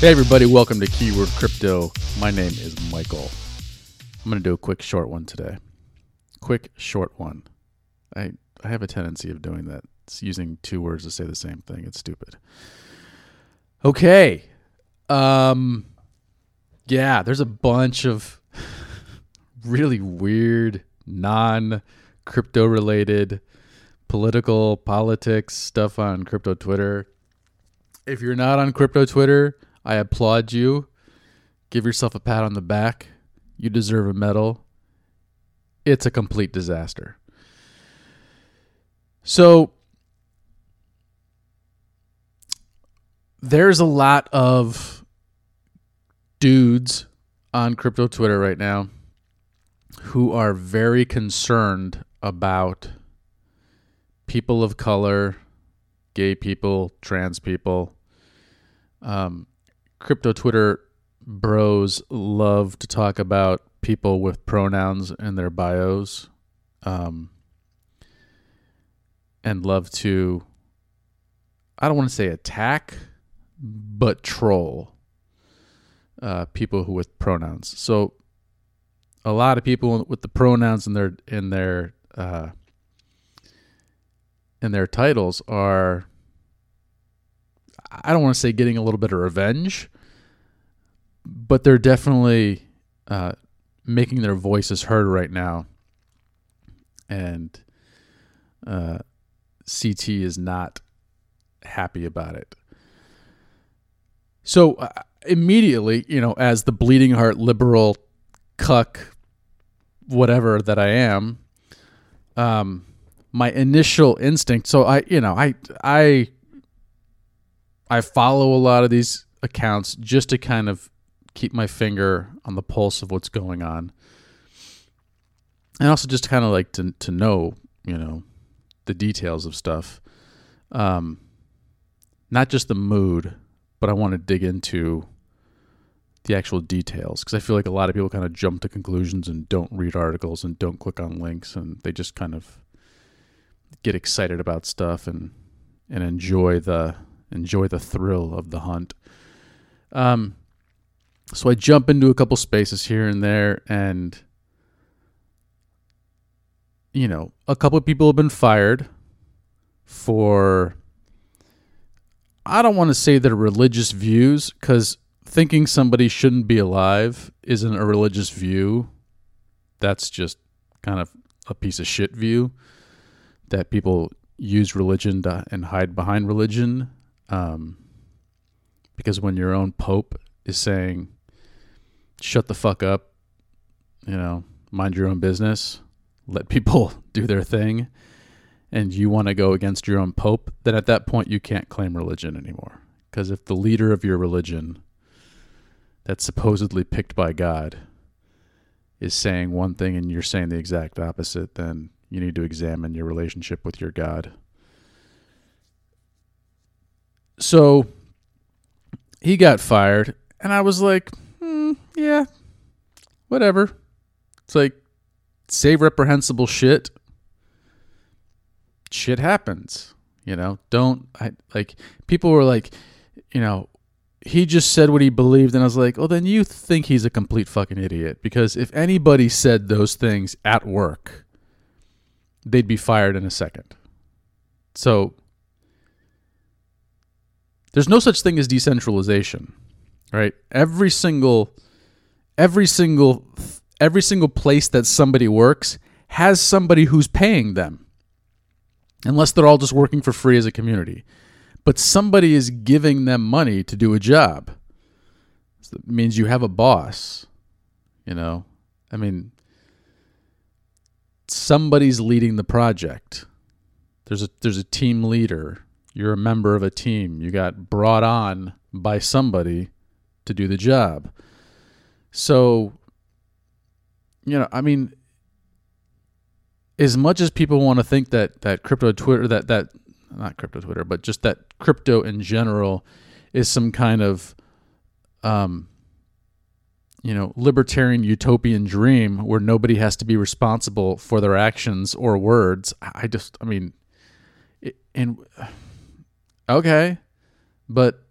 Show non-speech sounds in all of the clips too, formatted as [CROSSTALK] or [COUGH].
Hey, everybody, welcome to Keyword Crypto. My name is Michael. I'm going to do a quick short one today. Quick short one. I, I have a tendency of doing that. It's using two words to say the same thing. It's stupid. Okay. Um, yeah, there's a bunch of [LAUGHS] really weird, non crypto related political politics stuff on crypto Twitter. If you're not on crypto Twitter, I applaud you. Give yourself a pat on the back. You deserve a medal. It's a complete disaster. So, there's a lot of dudes on crypto Twitter right now who are very concerned about people of color, gay people, trans people. Um, crypto Twitter bros love to talk about people with pronouns in their bios um, and love to, I don't want to say attack, but troll uh, people who with pronouns. So a lot of people with the pronouns in their in their uh, in their titles are I don't want to say getting a little bit of revenge, but they're definitely uh, making their voices heard right now. And uh, CT is not happy about it. So uh, immediately, you know, as the bleeding heart liberal cuck, whatever that I am, um, my initial instinct. So I, you know, I, I, I follow a lot of these accounts just to kind of keep my finger on the pulse of what's going on, and also just kind of like to to know, you know, the details of stuff. Um, not just the mood, but I want to dig into the actual details because I feel like a lot of people kind of jump to conclusions and don't read articles and don't click on links and they just kind of get excited about stuff and and enjoy the enjoy the thrill of the hunt. Um, so I jump into a couple spaces here and there, and you know, a couple of people have been fired for. I don't want to say their religious views because thinking somebody shouldn't be alive isn't a religious view. That's just kind of a piece of shit view that people use religion to, and hide behind religion. Um, because when your own pope is saying, shut the fuck up, you know, mind your own business, let people [LAUGHS] do their thing, and you want to go against your own pope, then at that point you can't claim religion anymore. Because if the leader of your religion, that's supposedly picked by God, is saying one thing and you're saying the exact opposite, then you need to examine your relationship with your God. So he got fired, and I was like, hmm, yeah, whatever. It's like, say reprehensible shit. Shit happens, you know. Don't I like people were like, you know, he just said what he believed, and I was like, oh, then you think he's a complete fucking idiot because if anybody said those things at work, they'd be fired in a second. So there's no such thing as decentralization, right? Every single every single every single place that somebody works has somebody who's paying them. Unless they're all just working for free as a community. But somebody is giving them money to do a job. So that means you have a boss, you know? I mean, somebody's leading the project. There's a there's a team leader. You're a member of a team. You got brought on by somebody to do the job. So you know, I mean as much as people want to think that that crypto Twitter that that not crypto Twitter, but just that crypto in general is some kind of um you know, libertarian utopian dream where nobody has to be responsible for their actions or words. I just, I mean, it, and okay, but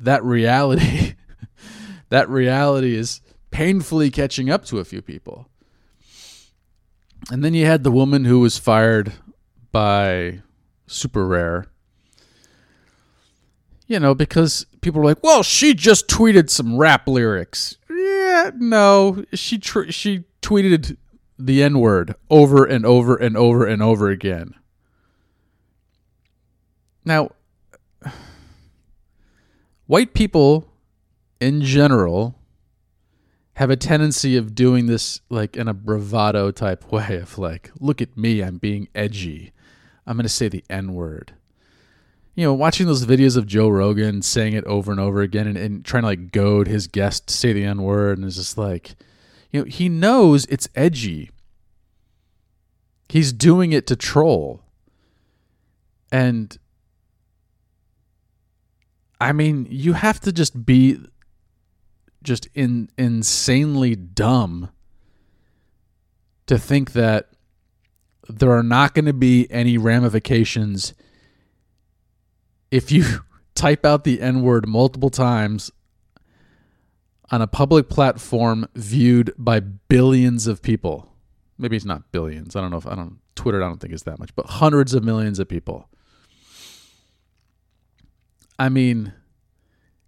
that reality [LAUGHS] that reality is painfully catching up to a few people. And then you had the woman who was fired by Super Rare. You know, because people were like, "Well, she just tweeted some rap lyrics." Yeah, no, she tr- she tweeted the N word over and over and over and over again. Now, white people in general have a tendency of doing this like in a bravado type [LAUGHS] way of like, look at me, I'm being edgy. I'm going to say the N word. You know, watching those videos of Joe Rogan saying it over and over again and, and trying to like goad his guest to say the N word, and it's just like, you know, he knows it's edgy. He's doing it to troll. And I mean, you have to just be just in, insanely dumb to think that there are not going to be any ramifications if you [LAUGHS] type out the N word multiple times on a public platform viewed by billions of people. Maybe it's not billions. I don't know if I don't Twitter. I don't think it's that much, but hundreds of millions of people. I mean,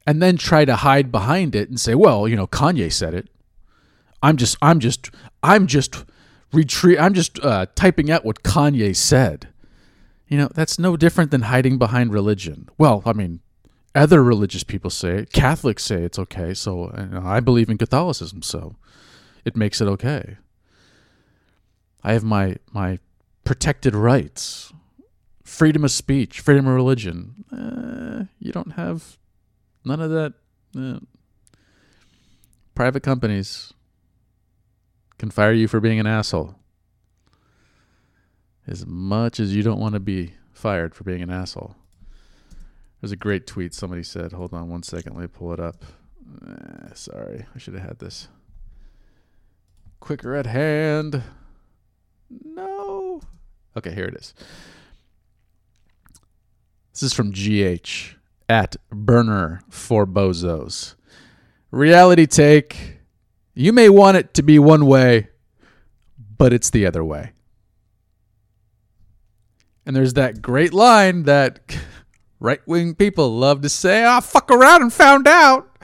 and then try to hide behind it and say, "Well, you know, Kanye said it." I'm just, I'm just, I'm just retreat. I'm just uh, typing out what Kanye said. You know, that's no different than hiding behind religion. Well, I mean, other religious people say it. Catholics say it's okay. So you know, I believe in Catholicism, so it makes it okay. I have my my protected rights, freedom of speech, freedom of religion. Uh, you don't have none of that. Uh, private companies can fire you for being an asshole. As much as you don't want to be fired for being an asshole. There's a great tweet somebody said. Hold on one second. Let me pull it up. Eh, sorry, I should have had this quicker at hand. No. Okay, here it is. This is from GH at Burner for Bozos. Reality take. You may want it to be one way, but it's the other way. And there's that great line that [LAUGHS] right wing people love to say, I oh, fuck around and found out.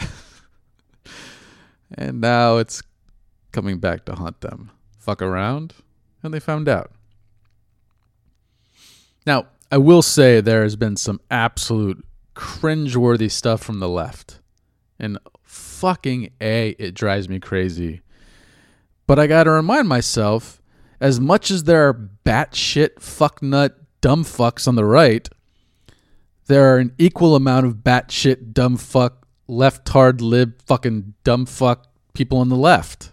[LAUGHS] and now it's coming back to haunt them. Fuck around, and they found out. Now, I will say there has been some absolute cringeworthy stuff from the left. And fucking A, it drives me crazy. But I got to remind myself as much as there are batshit fucknut dumb fucks on the right, there are an equal amount of batshit dumb fuck left hard lib fucking dumb fuck people on the left.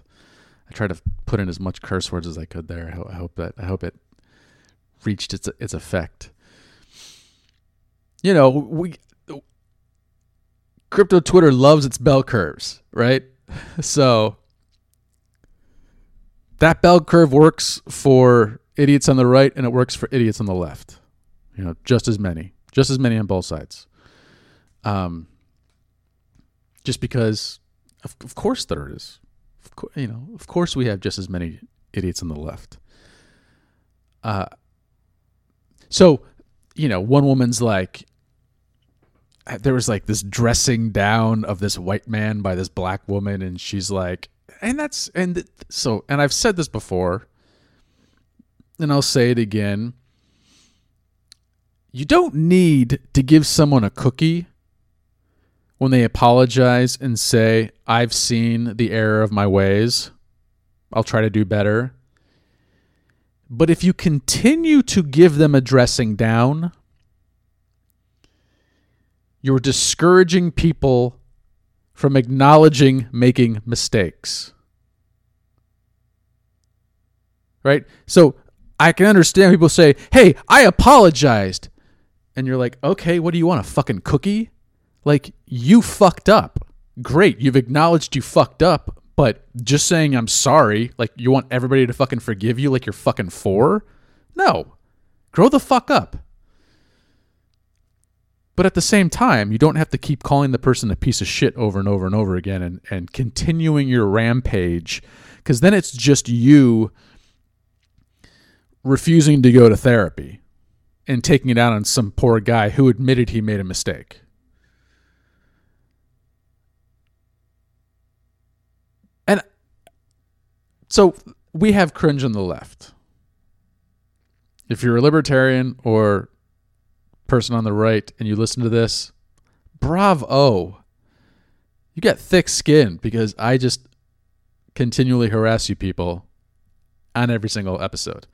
I tried to put in as much curse words as I could there. I hope that I hope it reached its its effect. You know, we crypto Twitter loves its bell curves, right? [LAUGHS] So that bell curve works for idiots on the right and it works for idiots on the left. You know, just as many, just as many on both sides. Um, just because, of, of course, there is. Of co- you know, of course, we have just as many idiots on the left. Uh, so, you know, one woman's like, there was like this dressing down of this white man by this black woman and she's like and that's and so and I've said this before and I'll say it again. You don't need to give someone a cookie when they apologize and say I've seen the error of my ways. I'll try to do better. But if you continue to give them a dressing down you're discouraging people from acknowledging making mistakes. Right? So I can understand people say, hey, I apologized. And you're like, okay, what do you want? A fucking cookie? Like, you fucked up. Great. You've acknowledged you fucked up, but just saying I'm sorry, like, you want everybody to fucking forgive you like you're fucking four? No. Grow the fuck up. But at the same time, you don't have to keep calling the person a piece of shit over and over and over again and, and continuing your rampage because then it's just you refusing to go to therapy and taking it out on some poor guy who admitted he made a mistake. And so we have cringe on the left. If you're a libertarian or person on the right and you listen to this, bravo. You got thick skin because I just continually harass you people on every single episode.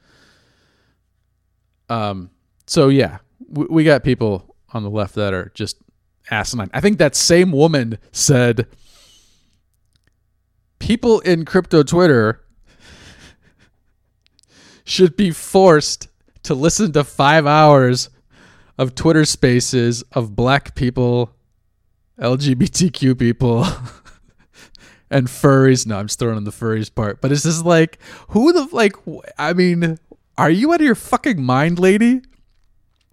Um so yeah, we, we got people on the left that are just asinine. I think that same woman said people in crypto Twitter should be forced to listen to five hours of Twitter spaces of black people, LGBTQ people, [LAUGHS] and furries. No, I'm just throwing in the furries part. But it's just like, who the, like, I mean, are you out of your fucking mind, lady?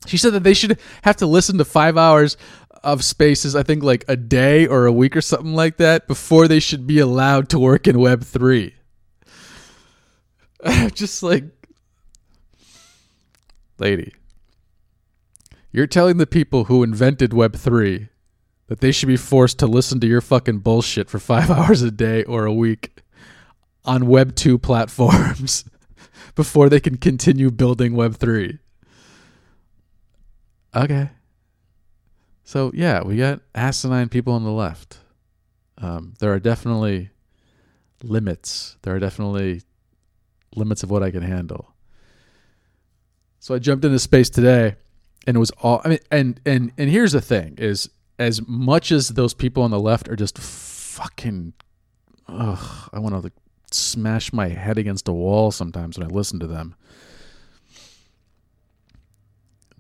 She said that they should have to listen to five hours of spaces, I think like a day or a week or something like that, before they should be allowed to work in Web3. [LAUGHS] Just like, lady, you're telling the people who invented Web3 that they should be forced to listen to your fucking bullshit for five [LAUGHS] hours a day or a week on Web2 platforms [LAUGHS] before they can continue building Web3. Okay. So yeah, we got asinine people on the left. Um, there are definitely limits. There are definitely limits of what I can handle. So I jumped into space today, and it was all. I mean, and and and here's the thing: is as much as those people on the left are just fucking, ugh, I want to like smash my head against a wall sometimes when I listen to them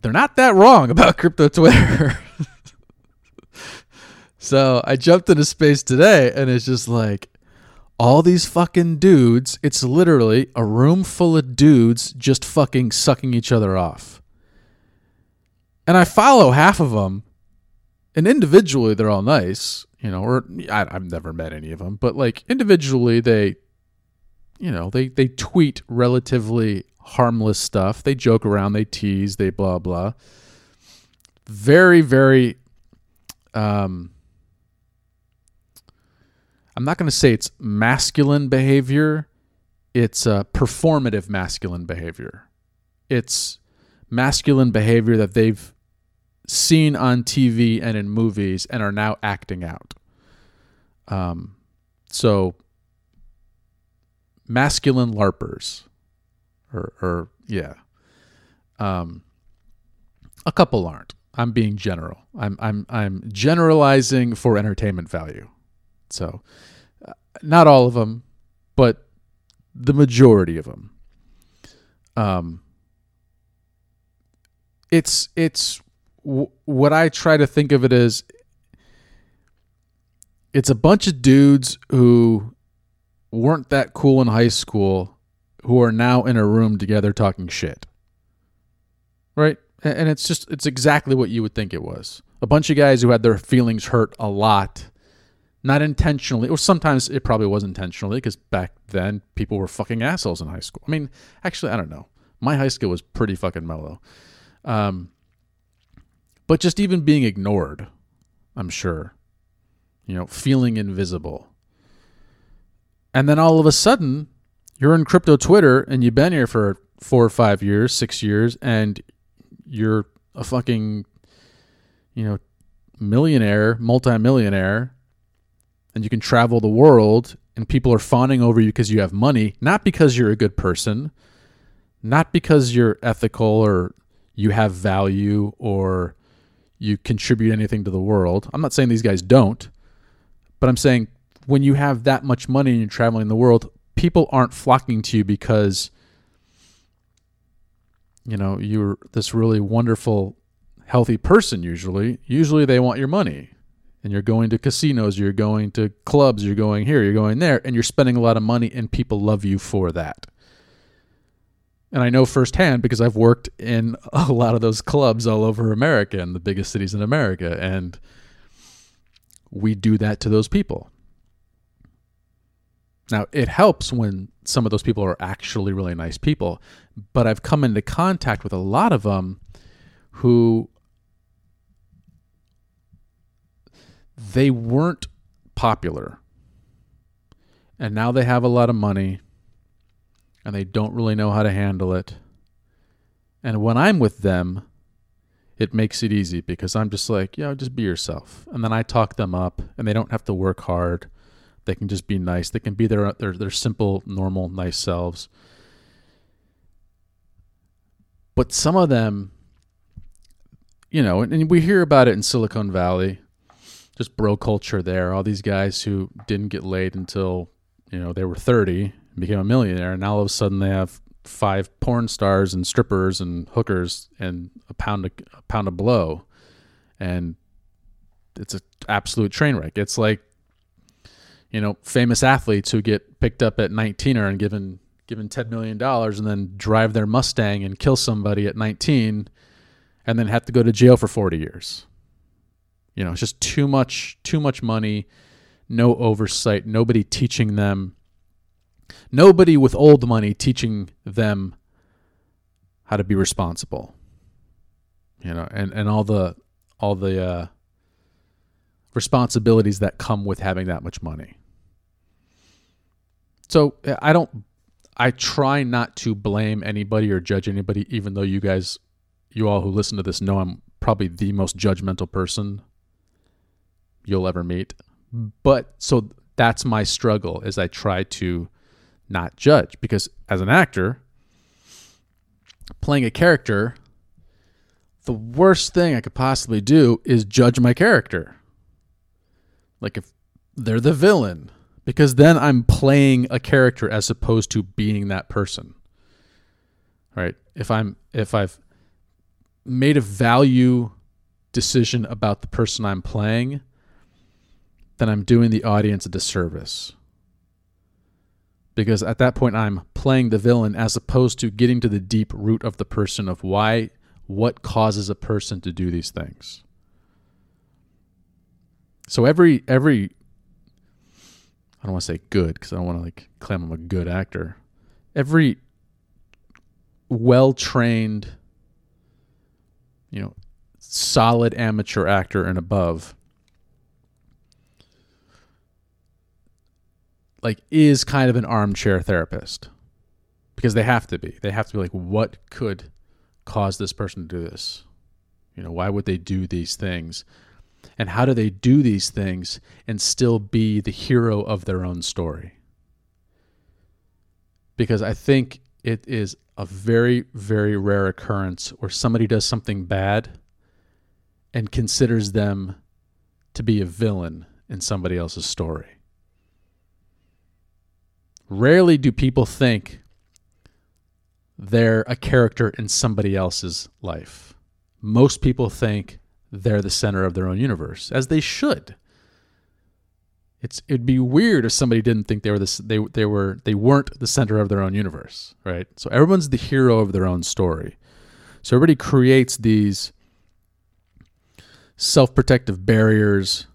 they're not that wrong about [LAUGHS] crypto Twitter. [LAUGHS] so I jumped into space today and it's just like all these fucking dudes. It's literally a room full of dudes just fucking sucking each other off. And I follow half of them, and individually they're all nice, you know. Or I, I've never met any of them, but like individually they, you know, they they tweet relatively harmless stuff. They joke around, they tease, they blah blah. Very, very um I'm not going to say it's masculine behavior. It's a performative masculine behavior. It's masculine behavior that they've seen on TV and in movies and are now acting out. Um, so, masculine LARPers or, or yeah. Um, a couple aren't. I'm being general. I'm I'm I'm generalizing for entertainment value. So, uh, not all of them, but the majority of them. Um, it's it's what I try to think of it as. It's a bunch of dudes who weren't that cool in high school who are now in a room together talking shit. Right? And it's just, it's exactly what you would think it was. A bunch of guys who had their feelings hurt a lot, not intentionally, or sometimes it probably was intentionally because back then people were fucking assholes in high school. I mean, actually, I don't know. My high school was pretty fucking mellow. Um, but just even being ignored, I'm sure, you know, feeling invisible. And then all of a sudden, you're in crypto Twitter and you've been here for four or five years, six years, and you're a fucking, you know, millionaire, multimillionaire, and you can travel the world and people are fawning over you because you have money, not because you're a good person, not because you're ethical or you have value or you contribute anything to the world. I'm not saying these guys don't, but I'm saying when you have that much money and you're traveling the world, people aren't flocking to you because you know you're this really wonderful healthy person usually. Usually they want your money. And you're going to casinos you're going to clubs you're going here you're going there and you're spending a lot of money and people love you for that And I know firsthand because I've worked in [LAUGHS] a lot of those clubs all over America and the biggest cities in America. And we do that to those people. Now, it helps when some of those people are actually really nice people, but I've come into contact with a lot of them who they weren't popular. And now they have a lot of money and they don't really know how to handle it. And when I'm with them, it makes it easy because I'm just like, yeah, just be yourself. And then I talk them up and they don't have to work hard. They can just be nice. They can be their their, their simple, normal, nice selves. But some of them, you know, and, and we hear about it in Silicon Valley, just bro culture there. All these guys who didn't get laid until, you know, they were 30 became a millionaire, and now all of a sudden they have five porn stars and strippers and hookers and a pound of, a pound of blow, and it's an absolute train wreck. It's like you know famous athletes who get picked up at 19 and given given 10 million dollars and then drive their Mustang and kill somebody at 19 and then have to go to jail for 40 years. You know, it's just too much too much money, no oversight, nobody teaching them nobody with old money teaching them how to be responsible. You know, and, and all the all the uh, responsibilities that come with having that much money. So I don't I try not to blame anybody or judge anybody, even though you guys you all who listen to this know I'm probably the most judgmental person you'll ever meet. But so that's my struggle is I try to not judge. Because as an actor playing a character the worst thing i could possibly do is judge my character. Like if they're the villain because then i'm playing a character as opposed to being that person. Right? If i'm if i've made a value decision about the person i'm playing then i'm doing the audience a disservice because at that point I'm playing the villain as opposed to getting to the deep root of the person of why what causes a person to do these things. So every every I don't want to say good because I don't want to like claim I'm a good actor. Every well-trained you know solid amateur actor and above like is kind of an armchair therapist because they have to be. They have to be like, what could cause this person to do this? You know, why would they do these things? And how do they do these things and still be the hero of their own story? Because I think it is a very, very rare occurrence where somebody does something bad and considers them to be a villain in somebody else's story. Rarely do people think they're a character in somebody else's life. Most people think they're the center of their own universe, as they should. It's it'd be weird if somebody didn't think they were this they they were they weren't the center of their own universe, right? So everyone's the hero of their own story. So everybody creates these self-protective barriers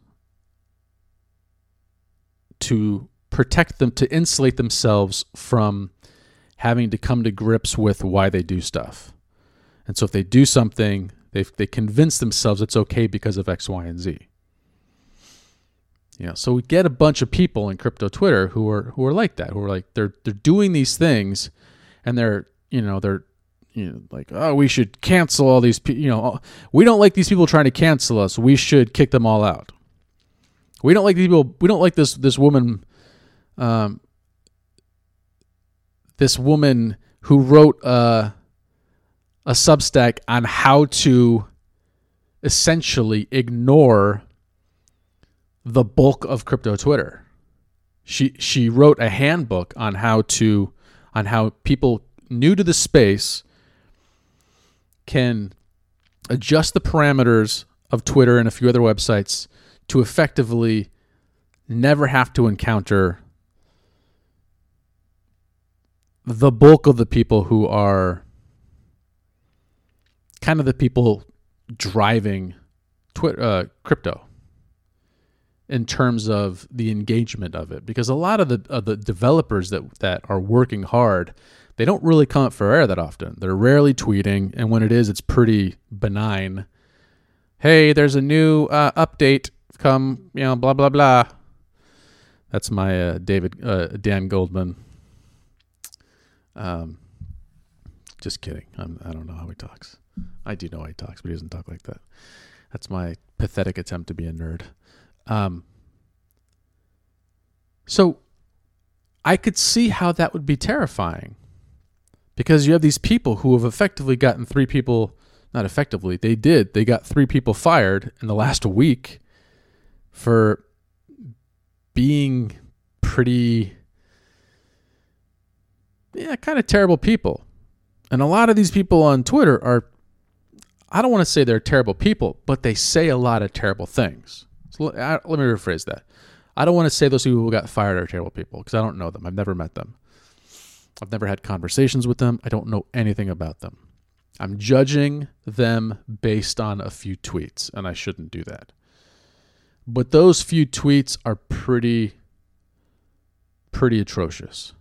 to protect them to insulate themselves from having to come to grips with why they do stuff. And so if they do something, they they convince themselves it's okay because of X, Y, and Z. Know, so we get a bunch of people in crypto Twitter who are who are like that, who are like they're they're doing these things, and they're you know they're you know like oh we should cancel all these people you know uh, we don't like these people trying to cancel us we should kick them all out. We don't like these people. We don't like this this woman um, this woman who wrote a, a Substack on how to essentially ignore the bulk of crypto Twitter. She she wrote a handbook on how to on how people new to the space can adjust the parameters of Twitter and a few other websites to effectively never have to encounter the bulk of the people who are kind of the people driving Twitter, uh, crypto in terms of the engagement of it. Because a lot of the of the developers that that are working hard they don't really come up for air that often. They're rarely tweeting and when it is it's pretty benign. Hey there's a new uh, update. Come you know blah blah blah. That's my uh, david uh, dan goldman um just kidding. I'm, i don't know how he talks. I do know how he talks but he doesn't talk like that. That's my pathetic attempt to be a nerd. Um, so I could see how that would be terrifying because you have these people who have effectively gotten three people, not effectively, they did, they got three people fired in the last week for being pretty, yeah, kind of terrible people. And a lot of these people on Twitter are, I don't want to say they're terrible people, but they say a lot of terrible things. So let, me rephrase that. I don't want to say those people who got fired are terrible people because I don't know them. I've never met them. I've never had conversations with them. I don't know anything about them. I'm judging them based on a few tweets, and I shouldn't do that. But those few tweets are pretty, pretty atrocious.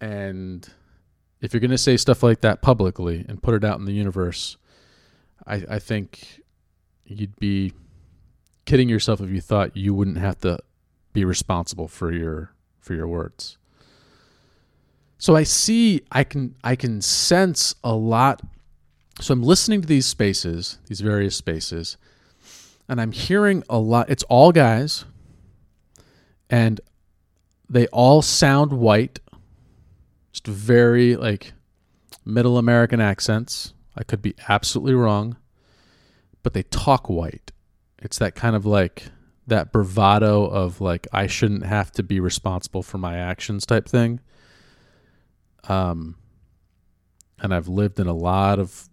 And if you're going to say stuff like that publicly and put it out in the universe, I, I think you'd be kidding yourself if you thought you wouldn't have to be responsible for your for your words. So I see I can I can sense a lot so I'm listening to these spaces, these various spaces, and I'm hearing a lot it's all guys and they all sound white. Just very like middle American accents. I could be absolutely wrong but they talk white. It's that kind of like that bravado of like I shouldn't have to be responsible for my actions type thing. Um and I've lived in a lot of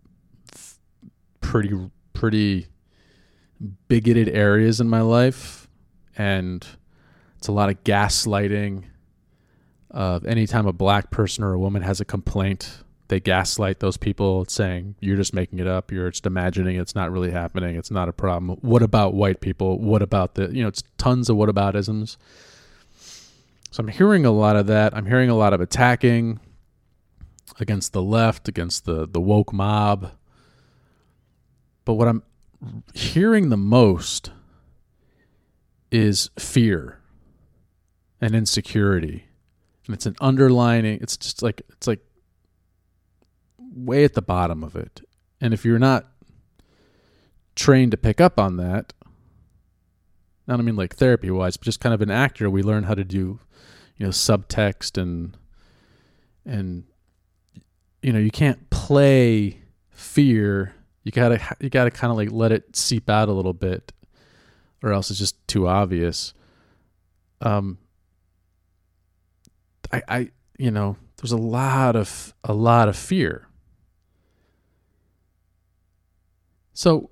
pretty pretty bigoted areas in my life and it's a lot of gaslighting of anytime a black person or a woman has a complaint they gaslight those people saying you're just making it up. You're just imagining. It's not really happening. It's not a problem. What about white people? What about the you know it's tons of what whataboutisms. So i'm hearing a lot of that. I'm hearing a lot of attacking against the left against the the woke mob. But what i'm hearing the most is fear and insecurity and it's an underlining it's just like it's like way at the bottom of it. And if you're not trained to pick up on that, not I mean like therapy wise, but just kind of an actor, we learn how to do, you know, subtext and and you know, you can't play fear. You gotta you gotta kind of like let it seep out a little bit, or else it's just too obvious. Um, I I you know, there's a lot of a lot of fear So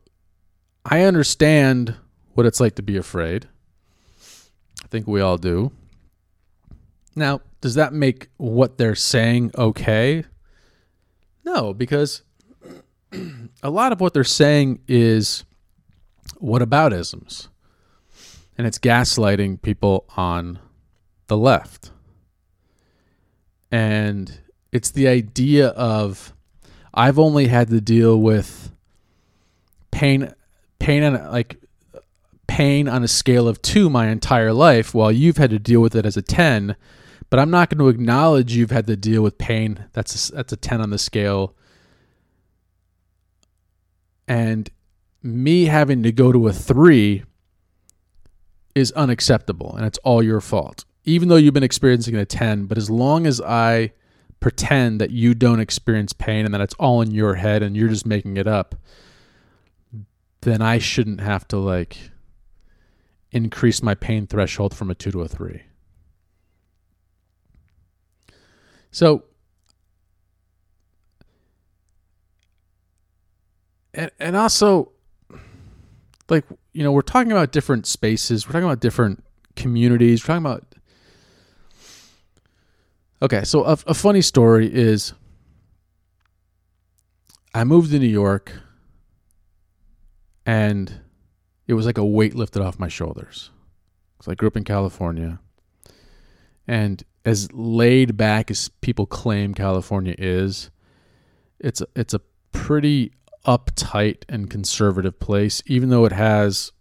I understand what it's like to be afraid. I think we all do. Now, does that make what they're saying okay? No, because [CLEARS THROAT] a lot of what they're saying is "What whataboutisms. And it's gaslighting people on the left. And it's the idea of I've only had to deal with pain pain on like pain on a scale of 2 my entire life while you've had to deal with it as a 10 but I'm not going to acknowledge you've had to deal with pain that's a, that's a 10 on the scale. And me having to go to a 3 is unacceptable and it's all your fault even though you've been experiencing a 10 but as long as I pretend that you don't experience pain and that it's all in your head and you're just making it up then I shouldn't have to like increase my pain threshold from a two to a three. So, and, and also, like, you know, we're talking about different spaces, we're talking about different communities, we're talking about Okay, so a, a funny story is I moved to New York and it was like a weight lifted off my shoulders. So I grew up in California. And as laid back as people claim California is, it's a, it's a pretty uptight and conservative place, even though it has,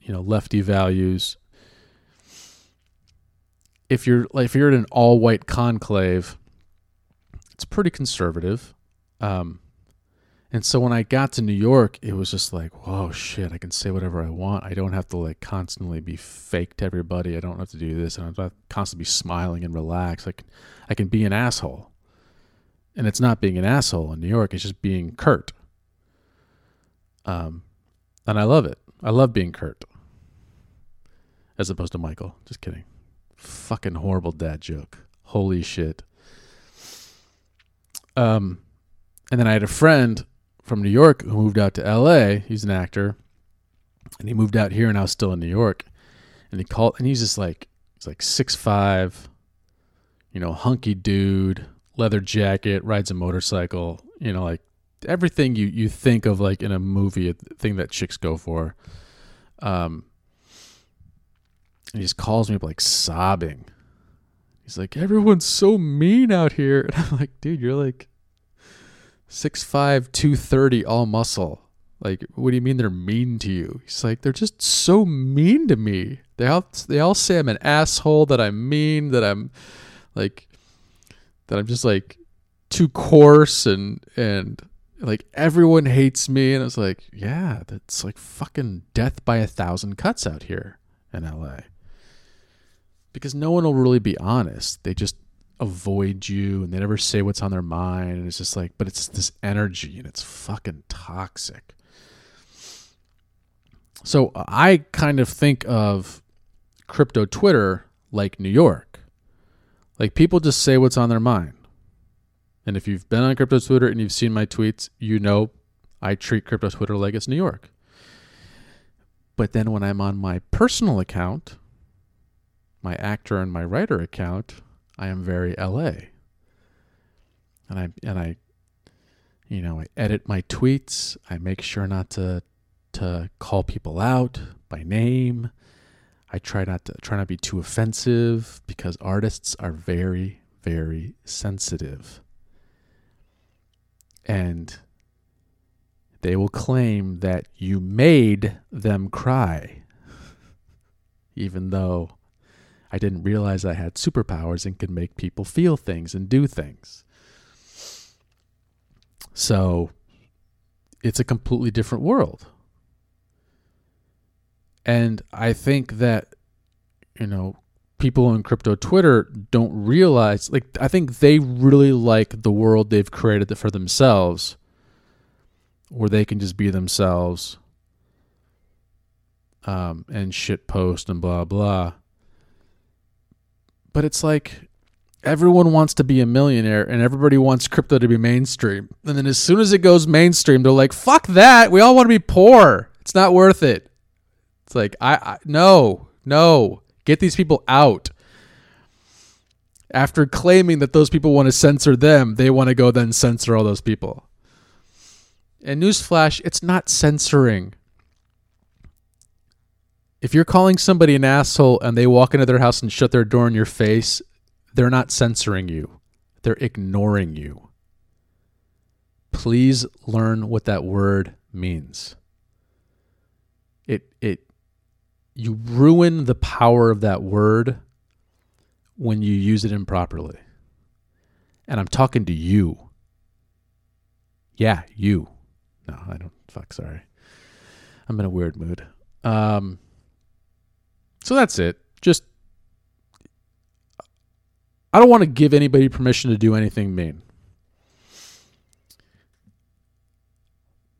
you know, lefty values. If you're like if you're in an all white conclave, it's pretty conservative. Um, and so when I got to New York, it was just like, whoa, shit, I can say whatever I want. I don't have to like constantly be fake to everybody. I don't have to do this. And I don't have to constantly be smiling and relaxed. I can, I can be an asshole. And it's not being an asshole in New York, it's just being curt. Um, and I love it. I love being curt. As opposed to Michael. Just kidding. Fucking horrible dad joke. Holy shit. Um, and then I had a friend from New York who moved out to LA. He's an actor. And he moved out here and I was still in New York. And he called and he's just like he's like six five, you know, hunky dude, leather jacket, rides a motorcycle, you know, like everything you, you think of like in a movie, a thing that chicks go for. Um and he just calls me up like sobbing. He's like, Everyone's so mean out here. [LAUGHS] And I'm like, dude, you're like Six five, two thirty, all muscle. Like, what do you mean they're mean to you? He's like, they're just so mean to me. They all they all say I'm an asshole, that I'm mean, that I'm like that I'm just like too coarse and and like everyone hates me and I was like, yeah, that's like fucking death by a thousand cuts out here in LA. Because no one will really be honest. They just avoid you and they never say what's on their mind. And it's just like but it's this energy and it's fucking toxic. So i kind of think of crypto twitter like new york. Like people just say what's on their mind. And if you've been on crypto twitter and you've seen my tweets you know i treat crypto twitter like it's new york. But then when i'm on my personal account my actor and my writer account I am very LA. And I and I you know, I edit my tweets. I make sure not to to call people out by name. I try not to try not to be too offensive because artists are very very sensitive. And they will claim that you made them cry [LAUGHS] even though I didn't realize I had superpowers and could make people feel things and do things. So it's a completely different world. And I think that, you know, people on crypto Twitter don't realize, like, I think they really like the world they've created for themselves, where they can just be themselves um, and shit post and blah, blah. But it's like everyone wants to be a millionaire and everybody wants crypto to be mainstream. And then as soon as it goes mainstream, they're like, fuck that. We all want to be poor. It's not worth it. It's like, I, I no, no. Get these people out. After claiming that those people want to censor them, they want to go then censor all those people. And newsflash, it's not censoring if you're calling somebody an asshole and they walk into their house and shut their door in your face, they're not censoring you. They're ignoring you. Please learn what that word means. It it you ruin the power of that word when you use it improperly. And I'm talking to you. Yeah, you. No, I don't fuck sorry. I'm in a weird mood. Um so that's it. Just I don't want to give anybody permission to do anything mean.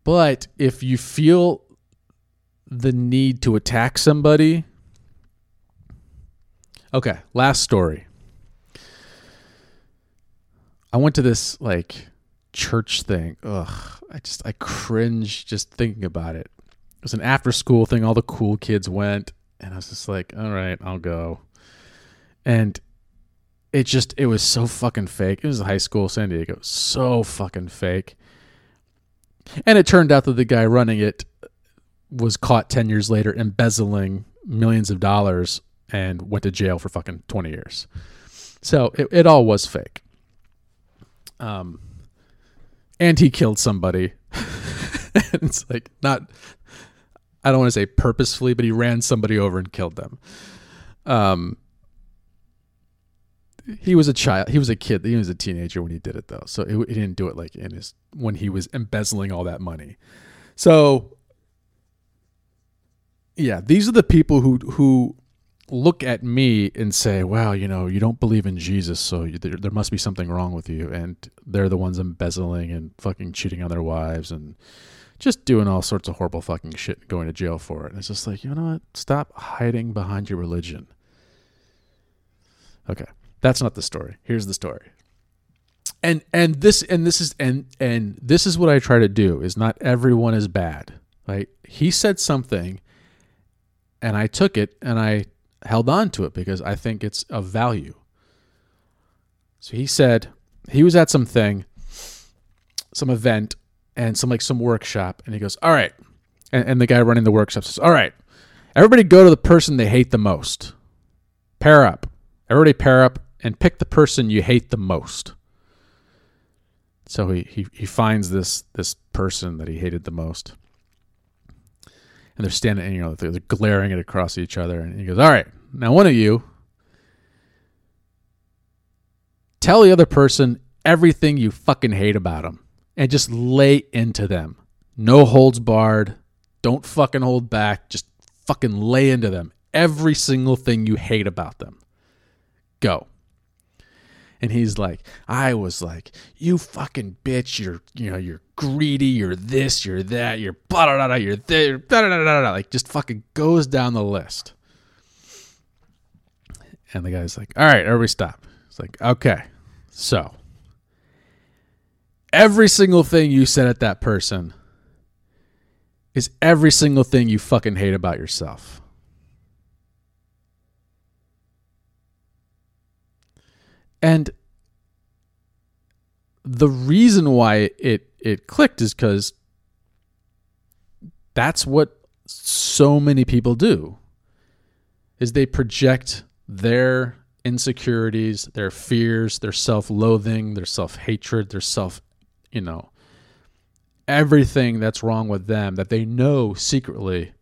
But if you feel the need to attack somebody, okay, last story. I went to this like church thing. Ugh, I just I cringe just thinking about it. It was an after school thing. All the cool kids went and I was just like, all right, I'll go. And it just it was so fucking fake. It was high school San Diego, so fucking fake. And it turned out that the guy running it was caught 10 years later embezzling millions of dollars and went to jail for fucking 20 years. So it, it all was fake. Um, and he killed somebody. [LAUGHS] and it's like not, I don't want to say purposefully, but he ran somebody over and killed them. Um, he was a child. He was a kid. He was a teenager when he did it, though. So he didn't do it like in his when he was embezzling all that money. So yeah, these are the people who who look at me and say, "Wow, you know, you don't believe in Jesus, so you, there, there must be something wrong with you." And they're the ones embezzling and fucking cheating on their wives and just doing all sorts of horrible fucking shit, and going to jail for it. And it's just like, you know what? Stop hiding behind your religion. Okay. That's not the story. Here's the story. And and this and this is and and this is what I try to do is not everyone is bad. Right? He said something and I took it and I held on to it because I think it's of value. So he said he was at something, some event, and some like some workshop, and he goes, All right. And, and the guy running the workshop says, All right, everybody go to the person they hate the most. Pair up. Everybody pair up and pick the person you hate the most. So he, he, he finds this this person that he hated the most. And they're standing, you know, they're, they're glaring it across each other. And he goes, All right, now one of you tell the other person everything you fucking hate about them and just lay into them. No holds barred. Don't fucking hold back. Just fucking lay into them. Every single thing you hate about them. Go and he's like i was like you fucking bitch you're you know you're greedy you're this you're that you're blah blah blah you're there blah, blah, blah, blah, like just fucking goes down the list and the guy's like all right everybody stop it's like okay so every single thing you said at that person is every single thing you fucking hate about yourself. And the reason why it it clicked is because that's what so many people do is they project their insecurities, their fears, their self-loathing, their self-hatred, their self, you know, everything that's wrong with them that they know secretly.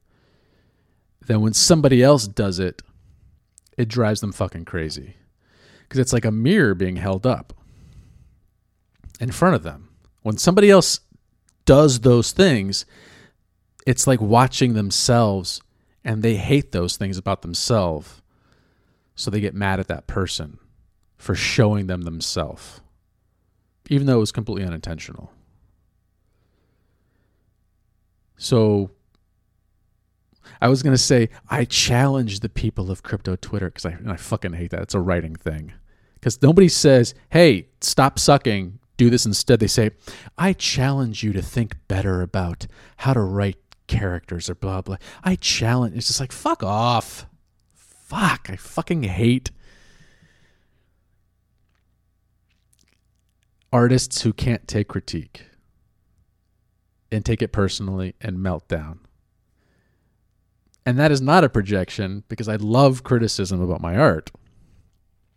Then when somebody else does it, it drives them fucking crazy because it's like a mirror being held up in front of them. When somebody else does those things, it's like watching themselves and they hate those things about themselves. So they get mad at that person for showing them themselves, even though it was completely unintentional. So I was gonna say I challenge the people of crypto Twitter because I I fucking hate that. It's a writing thing. Because nobody says, "Hey, stop sucking, do this instead." They say, "I challenge you to think better about how to write characters or blah blah." I challenge. It's just like fuck off. Fuck. I fucking hate artists who can't take critique and take it personally and melt down. And that is not a projection because I love criticism about my art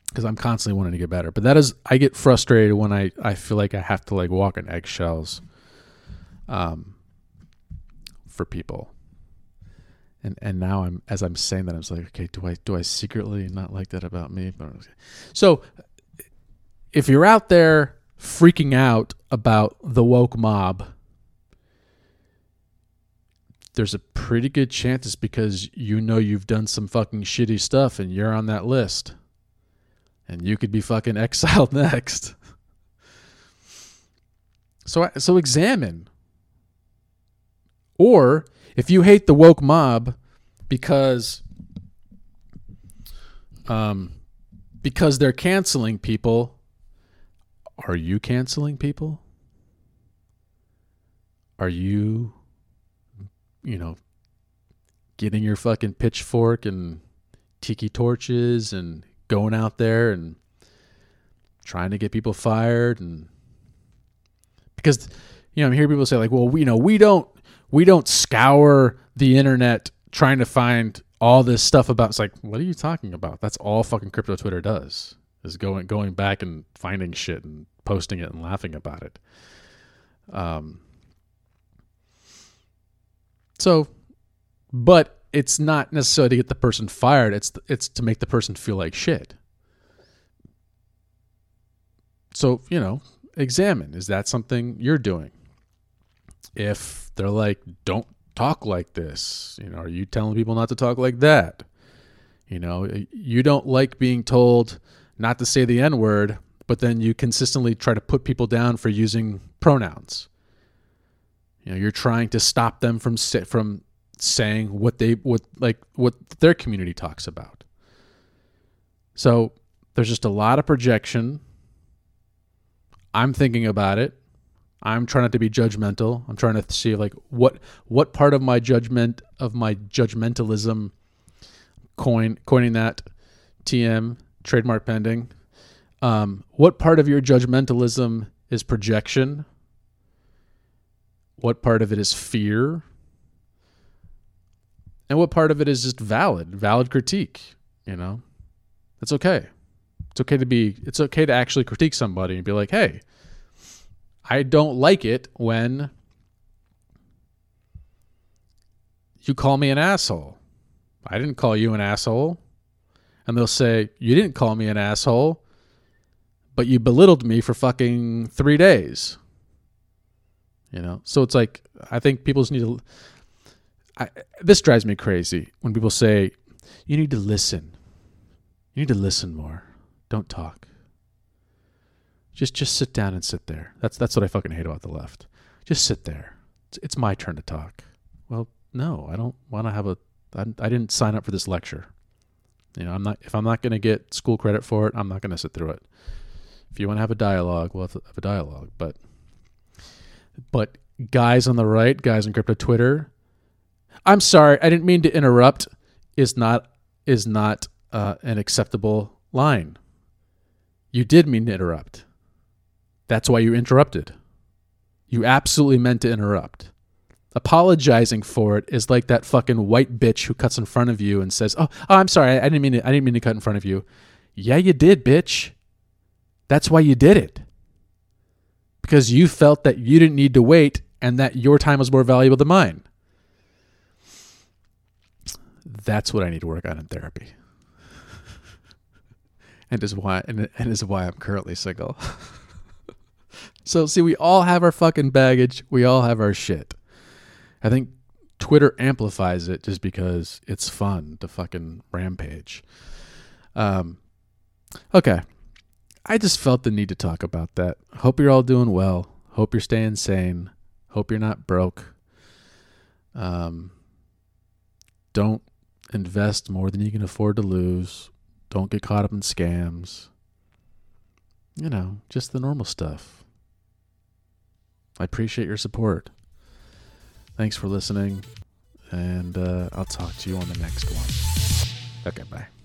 because I'm constantly wanting to get better. But that is, I get frustrated when I, I feel like I have to like walk on eggshells um, for people. And and now I'm as I'm saying that I'm like, okay, do I do I secretly not like that about me? So if you're out there freaking out about the woke mob there's a pretty good chance it's because you know you've done some fucking shitty stuff and you're on that list. And you could be fucking [LAUGHS] exiled next. So so examine. Or if you hate the woke mob because um because they're canceling people, are you canceling people? Are you you know, getting your fucking pitchfork and tiki torches and going out there and trying to get people fired and because you know, I hear people say like, "Well, we you know, we don't we don't scour the internet trying to find all this stuff about." It's like, what are you talking about? That's all fucking crypto Twitter does is going going back and finding shit and posting it and laughing about it. Um. So, but it's not necessarily to get the person fired. It's it's to make the person feel like shit. So you know, examine is that something you're doing? If they're like, don't talk like this, you know, are you telling people not to talk like that? You know, you don't like being told not to say the N word, but then you consistently try to put people down for using pronouns. You know, you're trying to stop them from from saying what they what like what their community talks about. So there's just a lot of projection. I'm thinking about it. I'm trying not to be judgmental. I'm trying to see like what what part of my judgment of my judgmentalism coin coining that TM trademark pending. Um, what part of your judgmentalism is projection? What part of it is fear? And what part of it is just valid, valid critique? You know, it's okay. It's okay to be. It's okay to actually critique somebody and be like, "Hey, I don't like it when you call me an asshole. I didn't call you an asshole." And they'll say, "You didn't call me an asshole, but you belittled me for fucking 3 days." You know? So it's like I think people just need to I, this drives me crazy when people say, "You need to listen. You need to listen more. Don't talk." Just just sit down and sit there. That's that's what I fucking hate about the left. Just sit there. It's, it's my turn to talk. Well, no, I don't want to have a. I, I didn't sign up for this lecture. You know, I'm not. If I'm not going to get school credit for it, I'm not going to sit through it. If you want to have a dialogue, we'll have, a dialogue. But, but guys on the right, guys on crypto Twitter, I'm sorry, I didn't mean to interrupt. Is not is not uh, an acceptable line. You did mean to interrupt. That's why you interrupted. You absolutely meant to interrupt. Apologizing for it is like that fucking white bitch who cuts in front of you and says, "Oh, oh I'm sorry. I didn't mean to, I didn't mean to cut in front of you." Yeah, you did, bitch. That's why you did it. Because you felt that you didn't need to wait and that your time was more valuable than mine. That's what I need to work on in therapy. [LAUGHS] and is why and, and is why I'm currently single. [LAUGHS] So see, we all have our fucking baggage. We all have our shit. I think Twitter amplifies it just because it's fun to fucking rampage. Um, okay. I just felt the need to talk about that. Hope you're all doing well. Hope you're staying sane. Hope you're not broke. Um, don't invest more than you can afford to lose. Don't get caught up in scams. You know, just the normal stuff. I appreciate your support. Thanks for listening, and uh, I'll talk to you on the next one. Okay, bye.